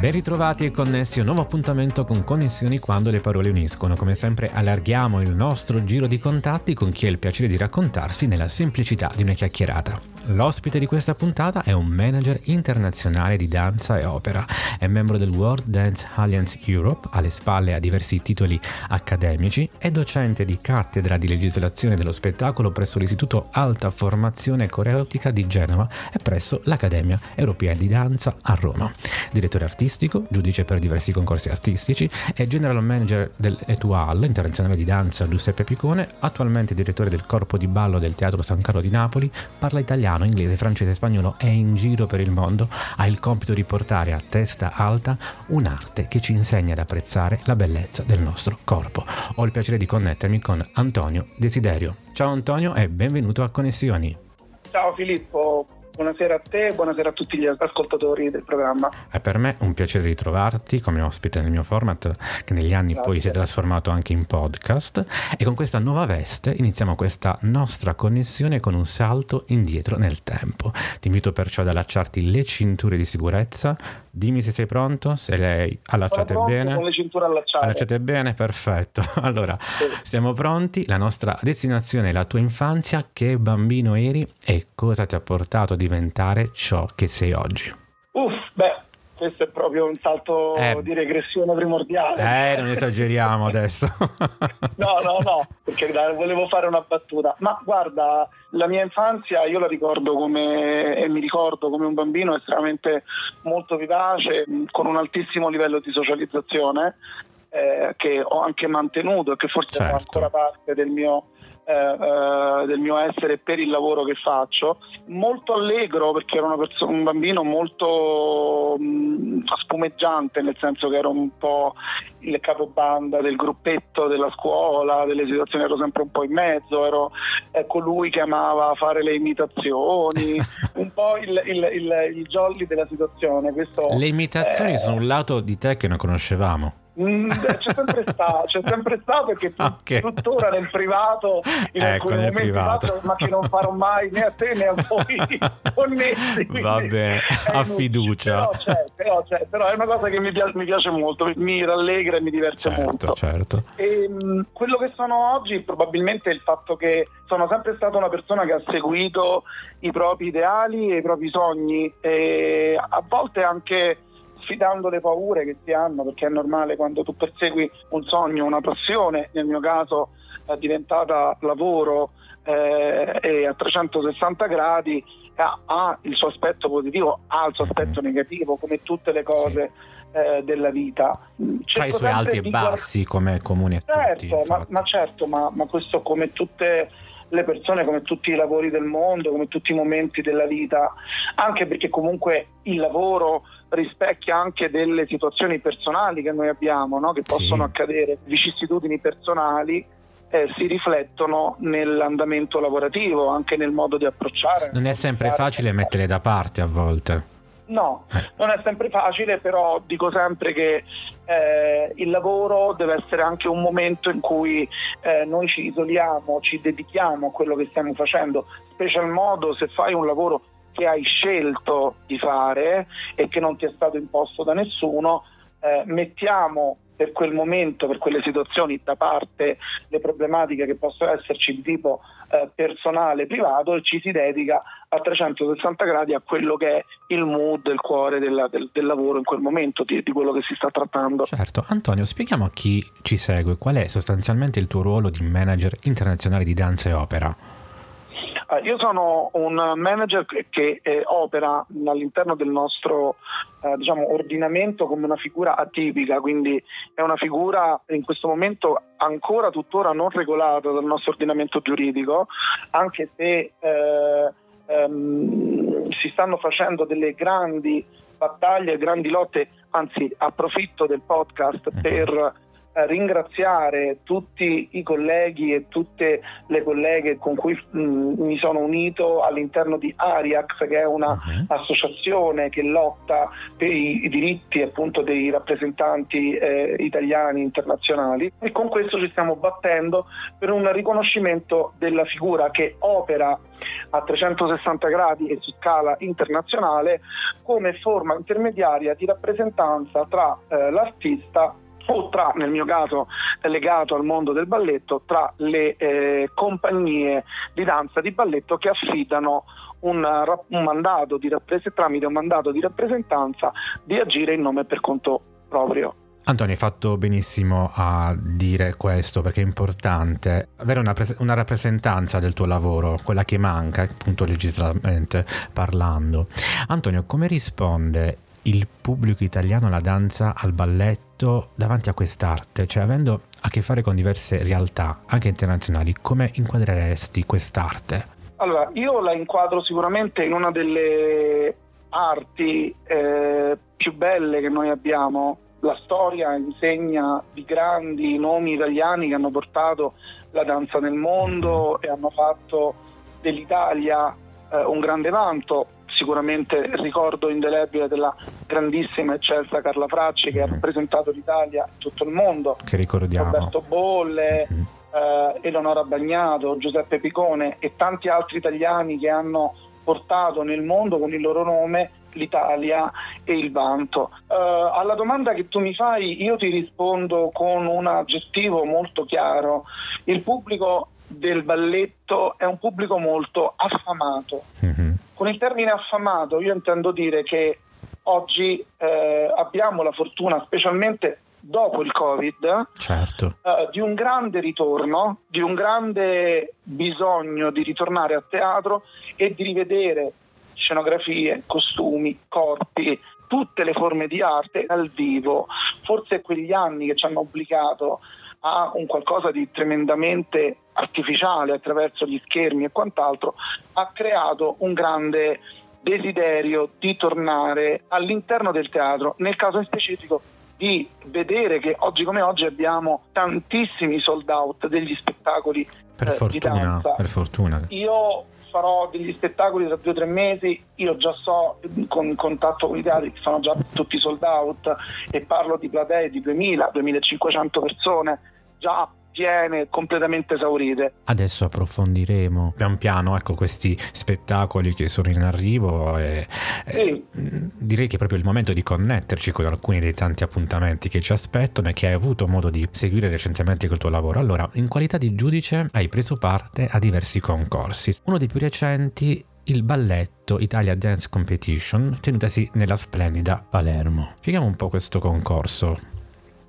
Ben ritrovati e connessi a un nuovo appuntamento con Connessioni quando le parole uniscono. Come sempre allarghiamo il nostro giro di contatti con chi ha il piacere di raccontarsi nella semplicità di una chiacchierata. L'ospite di questa puntata è un manager internazionale di danza e opera, è membro del World Dance Alliance Europe, alle spalle ha diversi titoli accademici, è docente di cattedra di legislazione dello spettacolo presso l'Istituto Alta Formazione Coreotica di Genova e presso l'Accademia Europea di Danza a Roma. Direttore artistico artistico, giudice per diversi concorsi artistici, è general manager dell'Etoile internazionale di danza Giuseppe Picone, attualmente direttore del corpo di ballo del Teatro San Carlo di Napoli, parla italiano, inglese, francese e spagnolo, è in giro per il mondo, ha il compito di portare a testa alta un'arte che ci insegna ad apprezzare la bellezza del nostro corpo. Ho il piacere di connettermi con Antonio Desiderio. Ciao Antonio e benvenuto a Connessioni. Ciao Filippo, Buonasera a te buonasera a tutti gli ascoltatori del programma. È per me un piacere ritrovarti come ospite nel mio format che negli anni Grazie. poi si è trasformato anche in podcast e con questa nuova veste iniziamo questa nostra connessione con un salto indietro nel tempo. Ti invito perciò ad allacciarti le cinture di sicurezza, dimmi se sei pronto, se lei allacciate pronto, bene. Con le cinture allacciate. Allacciate bene, perfetto. Allora, sì. siamo pronti, la nostra destinazione è la tua infanzia, che bambino eri e cosa ti ha portato a diventare ciò che sei oggi? Uff, beh, questo è proprio un salto eh, di regressione primordiale. Eh, non esageriamo adesso. no, no, no, perché volevo fare una battuta. Ma guarda, la mia infanzia io la ricordo come, e mi ricordo come un bambino estremamente molto vivace, con un altissimo livello di socializzazione, eh, che ho anche mantenuto e che forse certo. fa ancora parte del mio eh, eh, del mio essere per il lavoro che faccio. Molto allegro perché ero perso- un bambino molto mh, mm, spumeggiante, nel senso che ero un po' il capobanda del gruppetto della scuola, delle situazioni ero sempre un po' in mezzo, ero eh, colui che amava fare le imitazioni, un po' il, il, il, il jolly della situazione. Questo, le imitazioni eh, sono un lato di te che non conoscevamo. Mm, c'è sempre stato, c'è sempre stato perché okay. tuttora nel privato, in ecco, alcuni momenti privato. Fatto, ma che non farò mai né a te né a voi connessi. Vabbè, a fiducia. Però, c'è, però, c'è, però, è una cosa che mi piace, mi piace molto, mi rallegra e mi diverte certo, molto. Certo. E, mm, quello che sono oggi probabilmente è il fatto che sono sempre stata una persona che ha seguito i propri ideali e i propri sogni e a volte anche sfidando le paure che si hanno, perché è normale quando tu persegui un sogno, una passione, nel mio caso è diventata lavoro eh, e a 360 gradi ha, ha, il suo aspetto positivo, ha il suo aspetto negativo, come tutte le cose. Sì. Eh, della vita tra i suoi alti e bassi come comuni a certo, tutti ma, ma, certo ma, ma questo come tutte le persone come tutti i lavori del mondo, come tutti i momenti della vita, anche perché comunque il lavoro rispecchia anche delle situazioni personali che noi abbiamo, no? che possono sì. accadere, vicissitudini personali eh, si riflettono nell'andamento lavorativo, anche nel modo di approcciare. Non è sempre facile metterle da parte a volte. No, eh. non è sempre facile, però dico sempre che eh, il lavoro deve essere anche un momento in cui eh, noi ci isoliamo, ci dedichiamo a quello che stiamo facendo, special modo se fai un lavoro che hai scelto di fare e che non ti è stato imposto da nessuno, eh, mettiamo per quel momento, per quelle situazioni da parte le problematiche che possono esserci di tipo eh, personale, privato e ci si dedica a 360 gradi a quello che è il mood, il cuore della, del, del, lavoro in quel momento, di, di, quello che si sta trattando. Certo, Antonio, spieghiamo a chi ci segue qual è sostanzialmente il tuo ruolo di manager internazionale di danza e opera. Uh, io sono un manager che eh, opera all'interno del nostro eh, diciamo, ordinamento come una figura atipica, quindi è una figura in questo momento ancora tuttora non regolata dal nostro ordinamento giuridico, anche se eh, ehm, si stanno facendo delle grandi battaglie, grandi lotte, anzi approfitto del podcast per eh, ringraziare tutti i colleghi e tutte le colleghe con cui mh, mi sono unito all'interno di Ariax, che è un'associazione uh-huh. che lotta per i, i diritti appunto dei rappresentanti eh, italiani internazionali e con questo ci stiamo battendo per un riconoscimento della figura che opera a 360 gradi e su scala internazionale come forma intermediaria di rappresentanza tra eh, l'artista o tra, nel mio caso legato al mondo del balletto, tra le eh, compagnie di danza di balletto che affidano un, un mandato di tramite un mandato di rappresentanza di agire in nome per conto proprio. Antonio, hai fatto benissimo a dire questo perché è importante avere una, pres- una, rappresentanza del tuo lavoro, quella che manca appunto legislativamente parlando. Antonio, come risponde il pubblico italiano alla danza, al balletto davanti a quest'arte? Cioè avendo a che fare con diverse realtà, anche internazionali, come inquadreresti quest'arte? Allora, io la inquadro sicuramente in una delle arti eh, più belle che noi abbiamo, la storia insegna di grandi nomi italiani che hanno portato la danza nel mondo e hanno fatto dell'Italia eh, un grande vanto. Sicuramente ricordo indelebile della grandissima eccelsa Carla Fracci che ha rappresentato l'Italia in tutto il mondo. Che ricordiamo. Roberto Bolle, mm-hmm. eh, Eleonora Bagnato, Giuseppe Picone e tanti altri italiani che hanno portato nel mondo con il loro nome l'Italia e il vanto. Uh, alla domanda che tu mi fai io ti rispondo con un aggettivo molto chiaro. Il pubblico del balletto è un pubblico molto affamato. Mm-hmm. Con il termine affamato io intendo dire che oggi eh, abbiamo la fortuna, specialmente dopo il Covid, certo. uh, di un grande ritorno, di un grande bisogno di ritornare a teatro e di rivedere scenografie, costumi, corpi, tutte le forme di arte dal vivo. Forse quegli anni che ci hanno obbligato a un qualcosa di tremendamente artificiale attraverso gli schermi e quant'altro, ha creato un grande desiderio di tornare all'interno del teatro, nel caso in specifico di vedere che oggi come oggi abbiamo tantissimi sold out degli spettacoli per eh, fortuna, Per fortuna. Io farò degli spettacoli tra due o tre mesi, io già so con contatto con i teatri che sono già tutti sold out e parlo di platee di 2000-2500 persone già piene, completamente esaurite. Adesso approfondiremo pian piano ecco, questi spettacoli che sono in arrivo e, sì. e, direi che è proprio il momento di connetterci con alcuni dei tanti appuntamenti che ci aspettano e che hai avuto modo di seguire recentemente col tuo lavoro. Allora, in qualità di giudice hai preso parte a diversi concorsi. Uno dei più recenti il balletto Italia Dance Competition tenutasi nella splendida Palermo. Spieghiamo un po' questo concorso.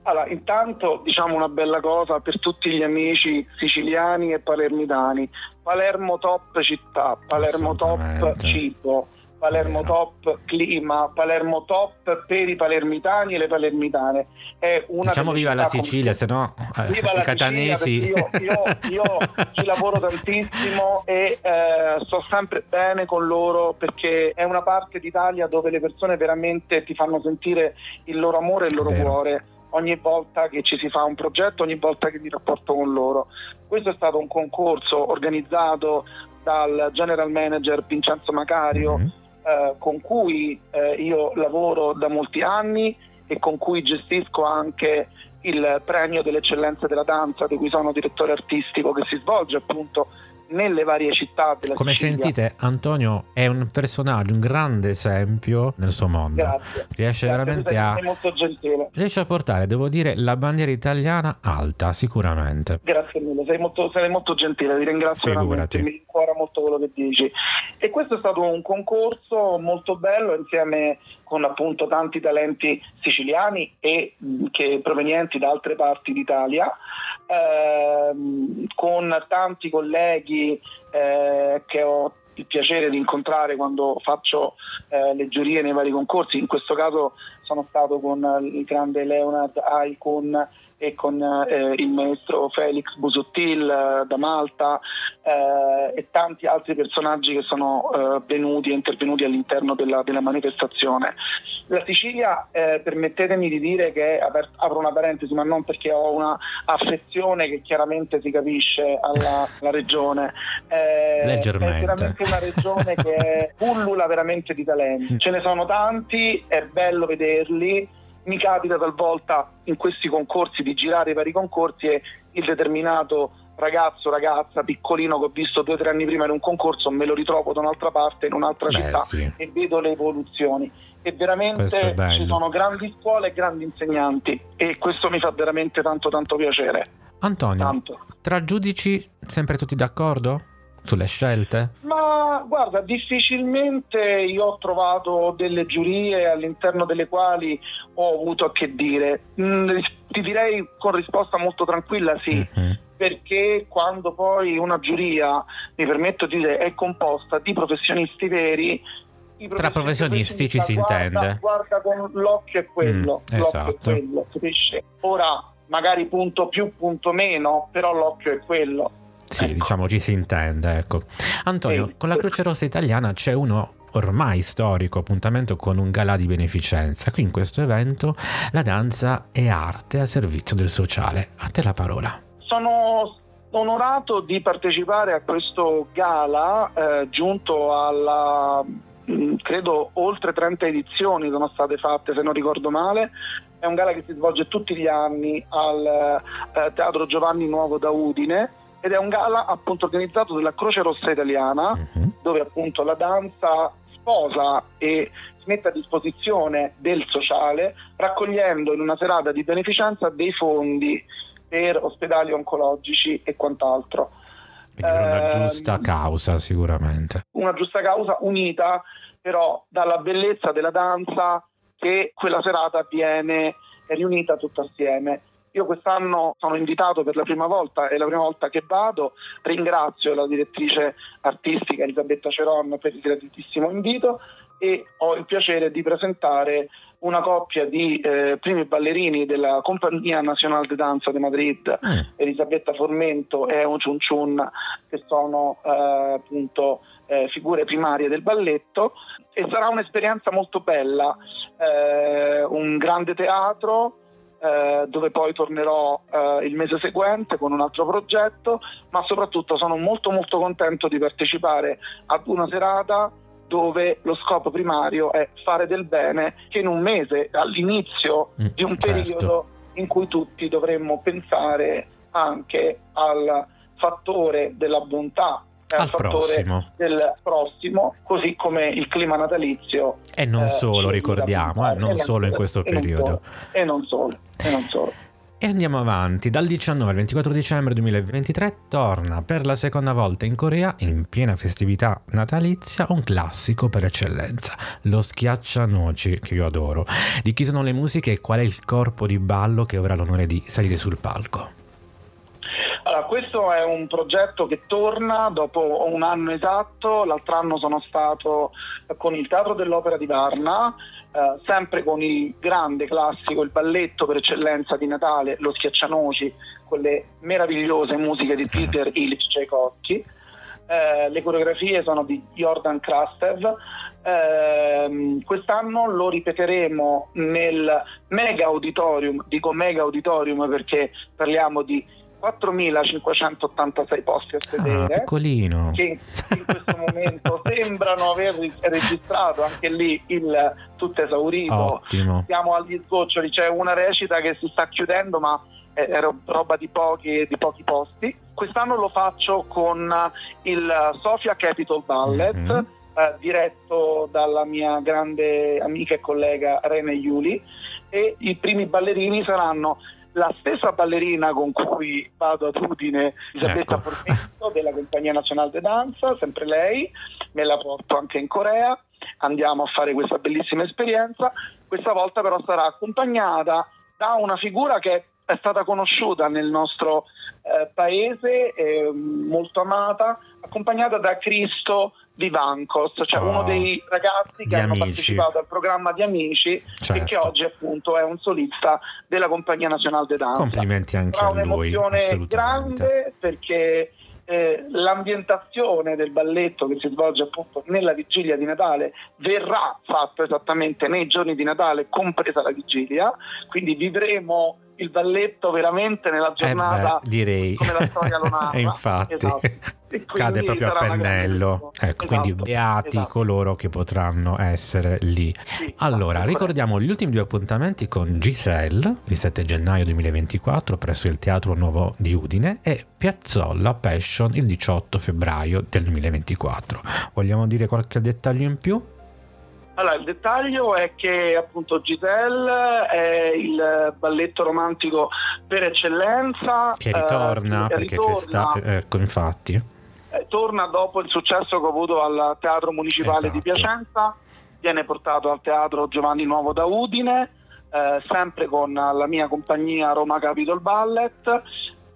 Allora, intanto diciamo una bella cosa per tutti gli amici siciliani e palermitani. Palermo top città, Palermo top cibo, Palermo top clima, Palermo top per i palermitani e le palermitane. È una diciamo viva la Sicilia, se no eh, i catanesi. Io, io, io ci lavoro tantissimo e eh, sto sempre bene con loro perché è una parte d'Italia dove le persone veramente ti fanno sentire il loro amore e il loro Vero. cuore ogni volta che ci si fa un progetto, ogni volta che mi rapporto con loro. Questo è stato un concorso organizzato dal general manager Vincenzo Macario, mm-hmm. eh, con cui eh, io lavoro da molti anni e con cui gestisco anche il premio dell'eccellenza della danza, di cui sono direttore artistico, che si svolge appunto nelle varie città della Come Sicilia. sentite, Antonio è un personaggio, un grande esempio nel suo mondo. Grazie. Riesce Grazie, veramente a. molto gentile. Riesce a portare, devo dire, la bandiera italiana alta, sicuramente. Grazie mille, sei molto, sei molto gentile, ti ringrazio Figurati. veramente, mi rincuora molto quello che dici. E questo è stato un concorso molto bello insieme con appunto tanti talenti siciliani e che provenienti da altre parti d'Italia, ehm, con tanti colleghi eh, che ho il piacere di incontrare quando faccio eh, le giurie nei vari concorsi. In questo caso sono stato con il grande Leonard Aicun e con eh, il maestro Felix Busuttil eh, da Malta eh, e tanti altri personaggi che sono eh, venuti e intervenuti all'interno della, della manifestazione. La Sicilia, permettetemi di dire che, apro una parentesi, ma non perché ho una affezione che chiaramente si capisce alla, alla regione, Leggermente. è veramente una regione che pullula veramente di talenti, ce ne sono tanti, è bello vederli, mi capita talvolta in questi concorsi di girare i vari concorsi e il determinato ragazzo, ragazza, piccolino che ho visto due o tre anni prima in un concorso, me lo ritrovo da un'altra parte, in un'altra Beh, città sì. e vedo le evoluzioni. E veramente ci sono grandi scuole e grandi insegnanti e questo mi fa veramente tanto tanto piacere. Antonio, tanto. tra giudici sempre tutti d'accordo? Sulle scelte? Ma guarda, difficilmente io ho trovato delle giurie all'interno delle quali ho avuto a che dire. Mm, ti direi con risposta molto tranquilla sì. Mm-hmm. Perché quando poi una giuria, mi permetto di dire, è composta di professionisti veri, tra professionisti ci si guarda, intende. Guarda con l'occhio è quello, mm, l'occhio esatto. è quello, capisci? Ora magari punto più, punto meno, però l'occhio è quello. Sì, ecco. diciamo ci si intende, ecco. Antonio, sì. con la Croce Rossa italiana c'è uno ormai storico appuntamento con un galà di beneficenza. Qui in questo evento la danza è arte a servizio del sociale. A te la parola. Sono onorato di partecipare a questo gala eh, giunto alla mm, credo oltre 30 edizioni sono state fatte se non ricordo male è un gala che si svolge tutti gli anni al eh, Teatro Giovanni Nuovo da Udine ed è un gala appunto organizzato dalla Croce Rossa Italiana uh-huh. dove appunto la danza sposa e si mette a disposizione del sociale raccogliendo in una serata di beneficenza dei fondi per ospedali oncologici e quant'altro. Quindi una eh, giusta causa sicuramente. Una giusta causa unita però dalla bellezza della danza che quella serata viene riunita tutta assieme io quest'anno sono invitato per la prima volta, è la prima volta che vado, ringrazio la direttrice artistica Elisabetta Ceron per il gratitissimo invito e ho il piacere di presentare una coppia di eh, primi ballerini della Compagnia Nazionale de Danza di Madrid, mm. Elisabetta Formento e Eun Chun Chun, che sono eh, appunto eh, figure primarie del balletto. E sarà un'esperienza molto bella, eh, un grande teatro, eh, dove poi tornerò eh, il mese seguente con un altro progetto, ma soprattutto sono molto molto contento di partecipare ad una serata dove lo scopo primario è fare del bene che in un mese, all'inizio mm, di un certo. periodo in cui tutti dovremmo pensare anche al fattore della bontà al prossimo. del prossimo, così come il clima natalizio. E non eh, solo, ricordiamo, eh, non solo in questo periodo. e non solo, e non solo. E andiamo avanti, dal 19 al 24 dicembre 2023 torna per la seconda volta in Corea, in piena festività natalizia, un classico per eccellenza, lo schiaccianoci, che io adoro. Di chi sono le musiche e qual è il corpo di ballo che avrà l'onore di salire sul palco? Allora, questo è un progetto che torna dopo un anno esatto, l'altro anno sono stato con il Teatro dell'Opera di Varna, eh, sempre con il grande classico, il balletto per eccellenza di Natale, lo Schiaccianoci, con le meravigliose musiche di Peter Illich Tchaikovsky. Eh, le coreografie sono di Jordan Krastev. Eh, quest'anno lo ripeteremo nel mega auditorium, dico mega auditorium perché parliamo di 4.586 posti a sedere, ah, piccolino. che in questo momento sembrano aver registrato anche lì il tutto esaurito. Ottimo. Siamo agli sgoccioli, c'è una recita che si sta chiudendo, ma è roba di pochi, di pochi posti. Quest'anno lo faccio con il Sofia Capital Ballet. Mm-hmm. Eh, diretto dalla mia grande amica e collega Rene Iuli e i primi ballerini saranno la stessa ballerina con cui vado ad Udine, Isabetta ecco. Formetto della Compagnia Nazionale di Danza, sempre lei, me la porto anche in Corea, andiamo a fare questa bellissima esperienza, questa volta però sarà accompagnata da una figura che è stata conosciuta nel nostro eh, paese, eh, molto amata, accompagnata da Cristo Vivancos, cioè Oh, uno dei ragazzi di che hanno Amici. partecipato al programma di Amici e Certo. che oggi appunto è un solista della Compagnia Nazionale de Danza. Complimenti anche a lui, un'emozione assolutamente. grande perché eh, l'ambientazione del balletto che si svolge appunto nella vigilia di Natale verrà fatto esattamente nei giorni di Natale, compresa la vigilia, quindi vivremo il balletto veramente nella Eh giornata beh, direi. come la storia lo narra. E infatti Esatto. Cade quindi proprio a pennello. Ecco, quindi Esatto, beati esatto. coloro che potranno essere lì. Sì, Allora, ricordiamo gli ultimi due appuntamenti con Giselle, il 7 gennaio 2024 presso il Teatro Nuovo di Udine e Piazzolla Passion il 18 febbraio del 2024. Vogliamo dire qualche dettaglio in più? Allora, il dettaglio è che appunto Giselle è il balletto romantico per eccellenza. Che ritorna, eh, perché ritorna, c'è sta... Ecco, infatti. eh, torna dopo il successo che ha avuto al Teatro Municipale di Esatto. Piacenza, viene portato al Teatro Giovanni Nuovo da Udine, eh, sempre con la mia compagnia Roma Capitol Ballet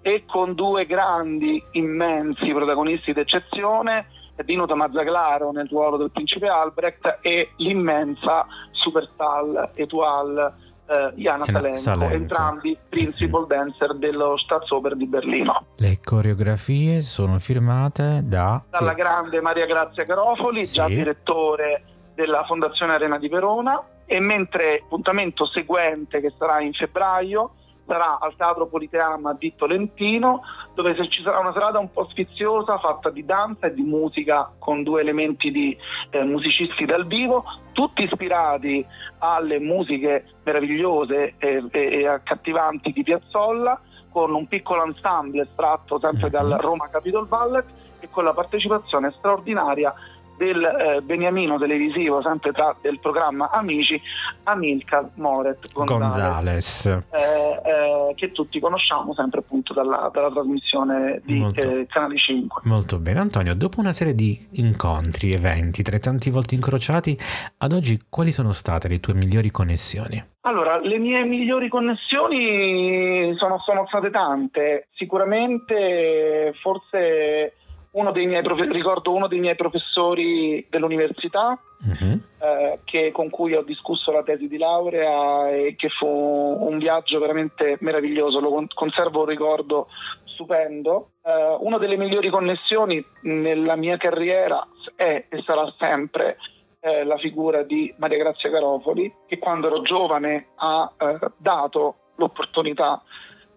e con due grandi, immensi protagonisti d'eccezione, Dino Mazzaclaro nel ruolo del principe Albrecht e l'immensa superstar Etoile eh, Jana Salenko, Salenko. entrambi principal dancer dello Staatsoper di Berlino. Le coreografie sono firmate da... dalla sì. grande Maria Grazia Garofoli, Sì. già direttore della Fondazione Arena di Verona, e mentre appuntamento seguente che sarà in febbraio sarà al Teatro Politeama Di Tolentino, dove ci sarà una serata un po' sfiziosa fatta di danza e di musica con due elementi di eh, musicisti dal vivo, tutti ispirati alle musiche meravigliose e, e- e accattivanti di Piazzolla, con un piccolo ensemble estratto sempre Mhm. dal Roma Capitol Ballet e con la partecipazione straordinaria del eh, beniamino televisivo, sempre tra- del programma Amici, Amilcar Moret Gonzales. eh, eh, che tutti conosciamo sempre appunto dalla, dalla trasmissione di Molto. eh, Canale 5. Molto bene, Antonio. Dopo una serie di incontri, eventi, tra i tanti volti incrociati, ad oggi quali sono state le tue migliori connessioni? Allora, le mie migliori connessioni sono, sono state tante. Sicuramente, forse uno dei miei profe- ricordo uno dei miei professori dell'università Mhm. eh, che- con cui ho discusso la tesi di laurea e che fu un viaggio veramente meraviglioso, lo con- conservo un ricordo stupendo. Eh, una delle migliori connessioni nella mia carriera è e sarà sempre eh, la figura di Maria Grazia Garofoli, che quando ero giovane ha eh, dato l'opportunità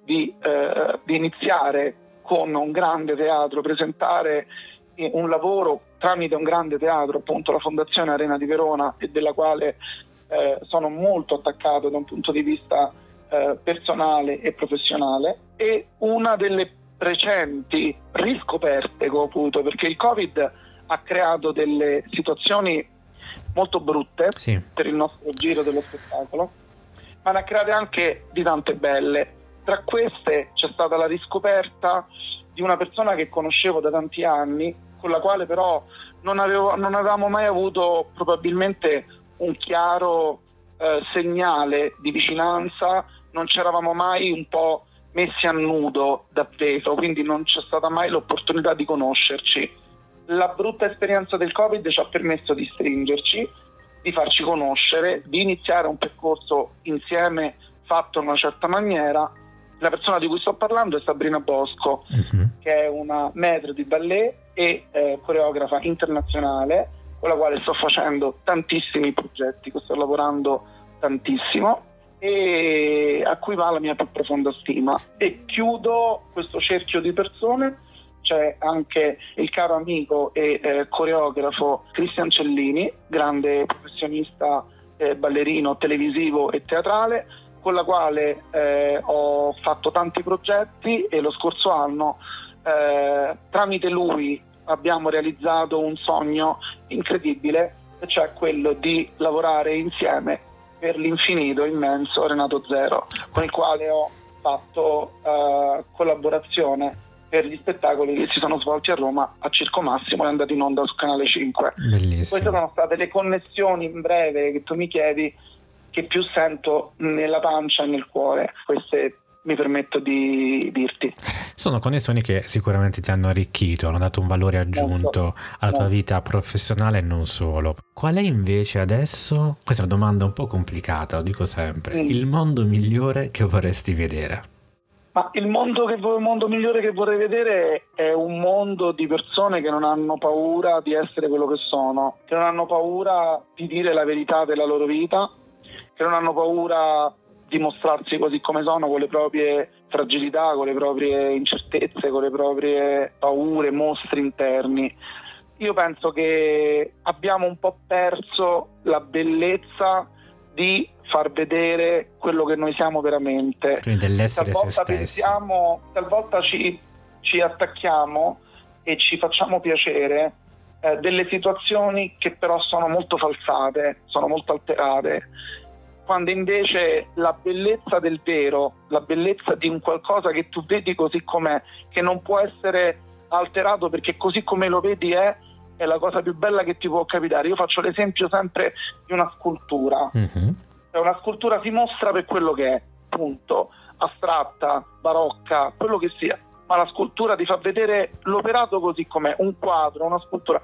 di, eh, di iniziare con un grande teatro, presentare eh, un lavoro tramite un grande teatro, appunto la Fondazione Arena di Verona, e della quale eh, sono molto attaccato da un punto di vista eh, personale e professionale. E una delle recenti riscoperte che ho avuto, perché il Covid ha creato delle situazioni molto brutte Sì, per il nostro giro dello spettacolo, ma ne ha create anche di tante belle. Tra queste c'è stata la riscoperta di una persona che conoscevo da tanti anni, con la quale però non, avevo- non avevamo mai avuto probabilmente un chiaro eh, segnale di vicinanza, non ci eravamo mai un po' messi a nudo davvero, quindi non c'è stata mai l'opportunità di conoscerci. La brutta esperienza del Covid ci ha permesso di stringerci, di farci conoscere, di iniziare un percorso insieme fatto in una certa maniera. La persona di cui sto parlando è Sabrina Bosco, Mhm. che è una maître di ballet e eh, coreografa internazionale con la quale sto facendo tantissimi progetti, sto lavorando tantissimo e a cui va la mia più profonda stima. E chiudo questo cerchio di persone, c'è anche il caro amico e eh, coreografo Cristian Cellini, grande professionista eh, ballerino televisivo e teatrale, con la quale eh, ho fatto tanti progetti e lo scorso anno eh, tramite lui abbiamo realizzato un sogno incredibile, cioè quello di lavorare insieme per l'infinito immenso Renato Zero, con il quale ho fatto eh, collaborazione per gli spettacoli che si sono svolti a Roma a Circo Massimo e andati in onda su Canale 5. Queste Bellissimo. sono state le connessioni in breve che tu mi chiedi che più sento nella pancia e nel cuore. Queste mi permetto di dirti. Sono connessioni che sicuramente ti hanno arricchito, hanno dato un valore aggiunto molto, alla tua molto. vita professionale e non solo. Qual è invece adesso, questa è una domanda un po' complicata, lo dico sempre, mm. il mondo migliore che vorresti vedere? Ma il mondo, che, il mondo migliore che vorrei vedere è un mondo di persone che non hanno paura di essere quello che sono, che non hanno paura di dire la verità della loro vita, che non hanno paura dimostrarsi così come sono, con le proprie fragilità, con le proprie incertezze, con le proprie paure, mostri interni. Io penso che abbiamo un po' perso la bellezza di far vedere quello che noi siamo veramente. Quindi dell'essere talvolta se stessi. Pensiamo, talvolta ci, ci, attacchiamo e ci facciamo piacere eh, delle situazioni che però sono molto falsate, sono molto alterate quando invece la bellezza del vero, la bellezza di un qualcosa che tu vedi così com'è, che non può essere alterato perché così come lo vedi è, è la cosa più bella che ti può capitare. Io faccio l'esempio sempre di una scultura. Mm-hmm. Una scultura si mostra per quello che è, punto, astratta, barocca, quello che sia, ma la scultura ti fa vedere l'operato così com'è, un quadro, una scultura.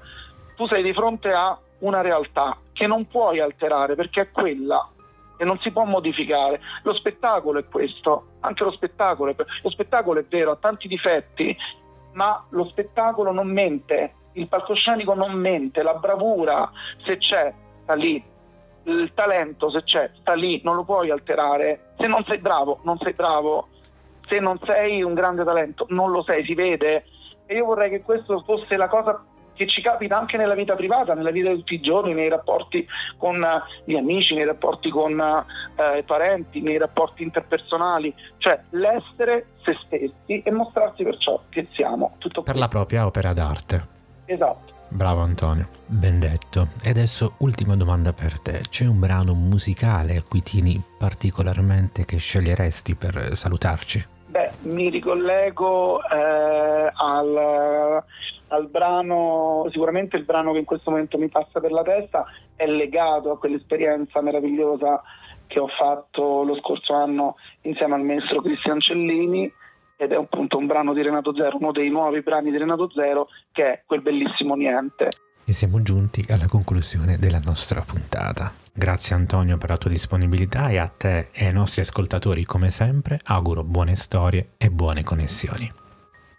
Tu sei di fronte a una realtà che non puoi alterare perché è quella, e non si può modificare. Lo spettacolo è questo, anche lo spettacolo è, lo spettacolo è vero, ha tanti difetti, ma lo spettacolo non mente, il palcoscenico non mente, la bravura se c'è sta lì, il talento se c'è sta lì, non lo puoi alterare. Se non sei bravo, non sei bravo. Se non sei un grande talento, non lo sei, si vede. E io vorrei che questo fosse la cosa che ci capita anche nella vita privata, nella vita di tutti i giorni, nei rapporti con eh, gli amici, nei rapporti con eh, i parenti, nei rapporti interpersonali, cioè l'essere se stessi e mostrarsi per ciò che siamo. Tutto per qui. la propria opera d'arte. Esatto. Bravo Antonio, ben detto. E adesso ultima domanda per te. C'è un brano musicale a cui tieni particolarmente che sceglieresti per salutarci? Beh, mi ricollego eh, al, al brano, sicuramente il brano che in questo momento mi passa per la testa è legato a quell'esperienza meravigliosa che ho fatto lo scorso anno insieme al maestro Cristian Cellini ed è appunto un brano di Renato Zero, uno dei nuovi brani di Renato Zero che è quel bellissimo niente. E siamo giunti alla conclusione della nostra puntata. Grazie Antonio per la tua disponibilità e a te e ai nostri ascoltatori come sempre auguro buone storie e buone connessioni.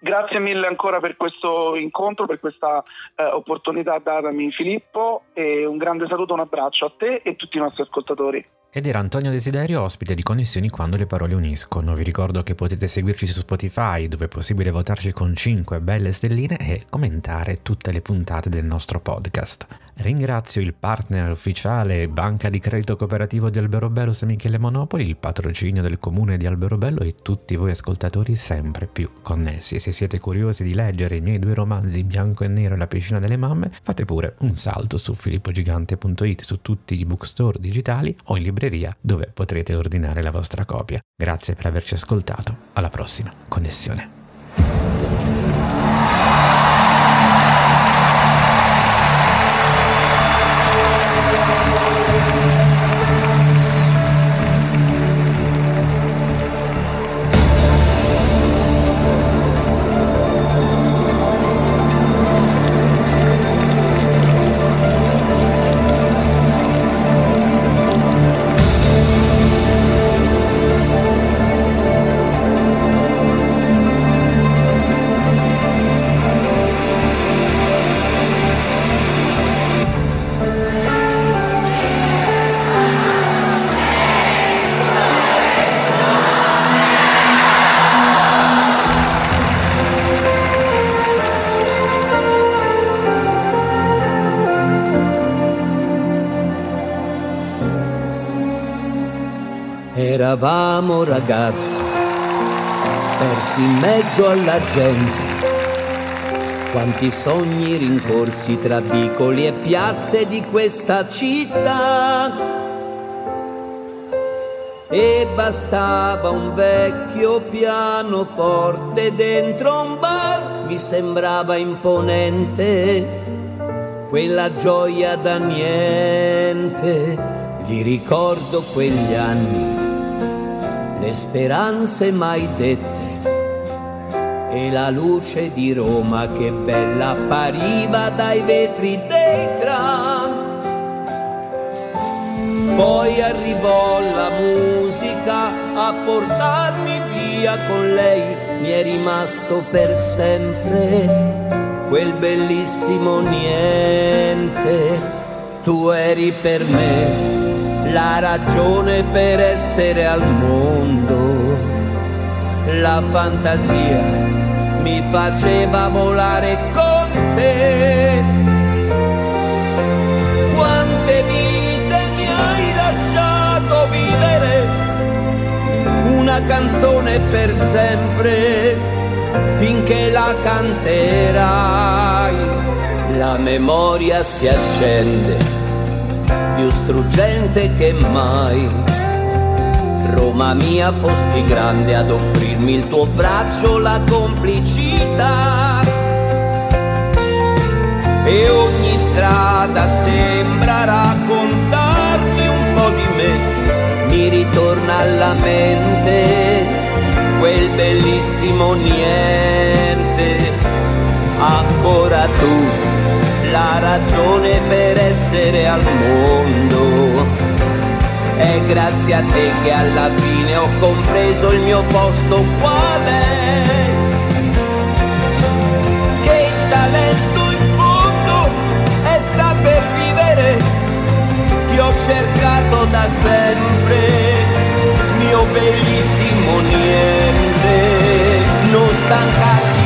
Grazie mille ancora per questo incontro, per questa eh, opportunità datami Filippo e un grande saluto, un abbraccio a te e a tutti i nostri ascoltatori. Ed era Antonio Desiderio, ospite di Connessioni quando le parole uniscono. Vi ricordo che potete seguirci su Spotify, dove è possibile votarci con 5 belle stelline e commentare tutte le puntate del nostro podcast. Ringrazio il partner ufficiale Banca di Credito Cooperativo di Alberobello San Michele Monopoli, il patrocinio del comune di Alberobello e tutti voi ascoltatori sempre più connessi. Se siete curiosi di leggere i miei due romanzi Bianco e Nero e La piscina delle mamme, fate pure un salto su filippogigante.it su tutti i bookstore digitali o in libreria libreria dove potrete ordinare la vostra copia. Grazie per averci ascoltato, alla prossima connessione. Eravamo ragazzi, persi in mezzo alla gente. Quanti sogni rincorsi tra vicoli e piazze di questa città. E bastava un vecchio pianoforte dentro un bar, mi sembrava imponente. Quella gioia da niente, li ricordo quegli anni le speranze mai dette e la luce di Roma che bella appariva dai vetri dei tram. Poi arrivò la musica a portarmi via con lei, mi è rimasto per sempre quel bellissimo niente. Tu eri per me la ragione per essere al mondo, la fantasia mi faceva volare con te. Quante vite mi hai lasciato vivere, una canzone per sempre, finché la canterai, la memoria si accende, più struggente che mai Roma mia fosti grande ad offrirmi il tuo braccio, la complicità. E ogni strada sembra raccontarmi un po' di me, mi ritorna alla mente quel bellissimo niente. Ancora tu, la ragione per essere al mondo è grazie a te che alla fine ho compreso il mio posto qual è. Che il talento in fondo è saper vivere. Ti ho cercato da sempre, mio bellissimo niente. Non stancarti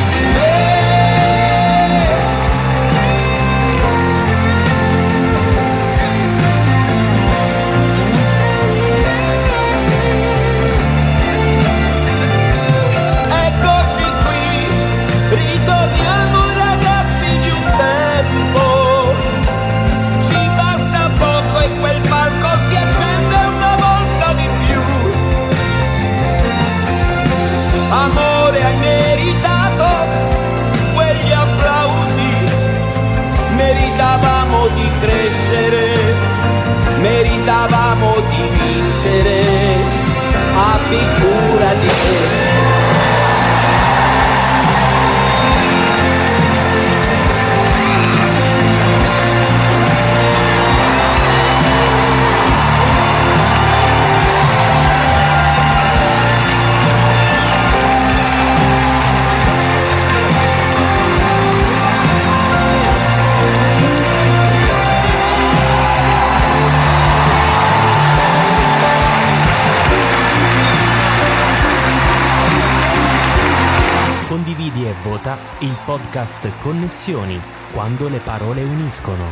podcast Connessioni, quando le parole uniscono.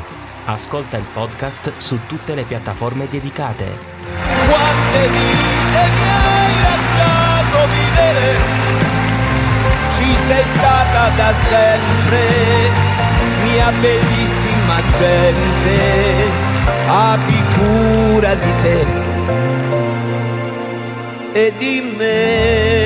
Ascolta il podcast su tutte le piattaforme dedicate. Quante vite mi hai lasciato vivere, ci sei stata da sempre, mia bellissima gente, abbi cura di te e di me.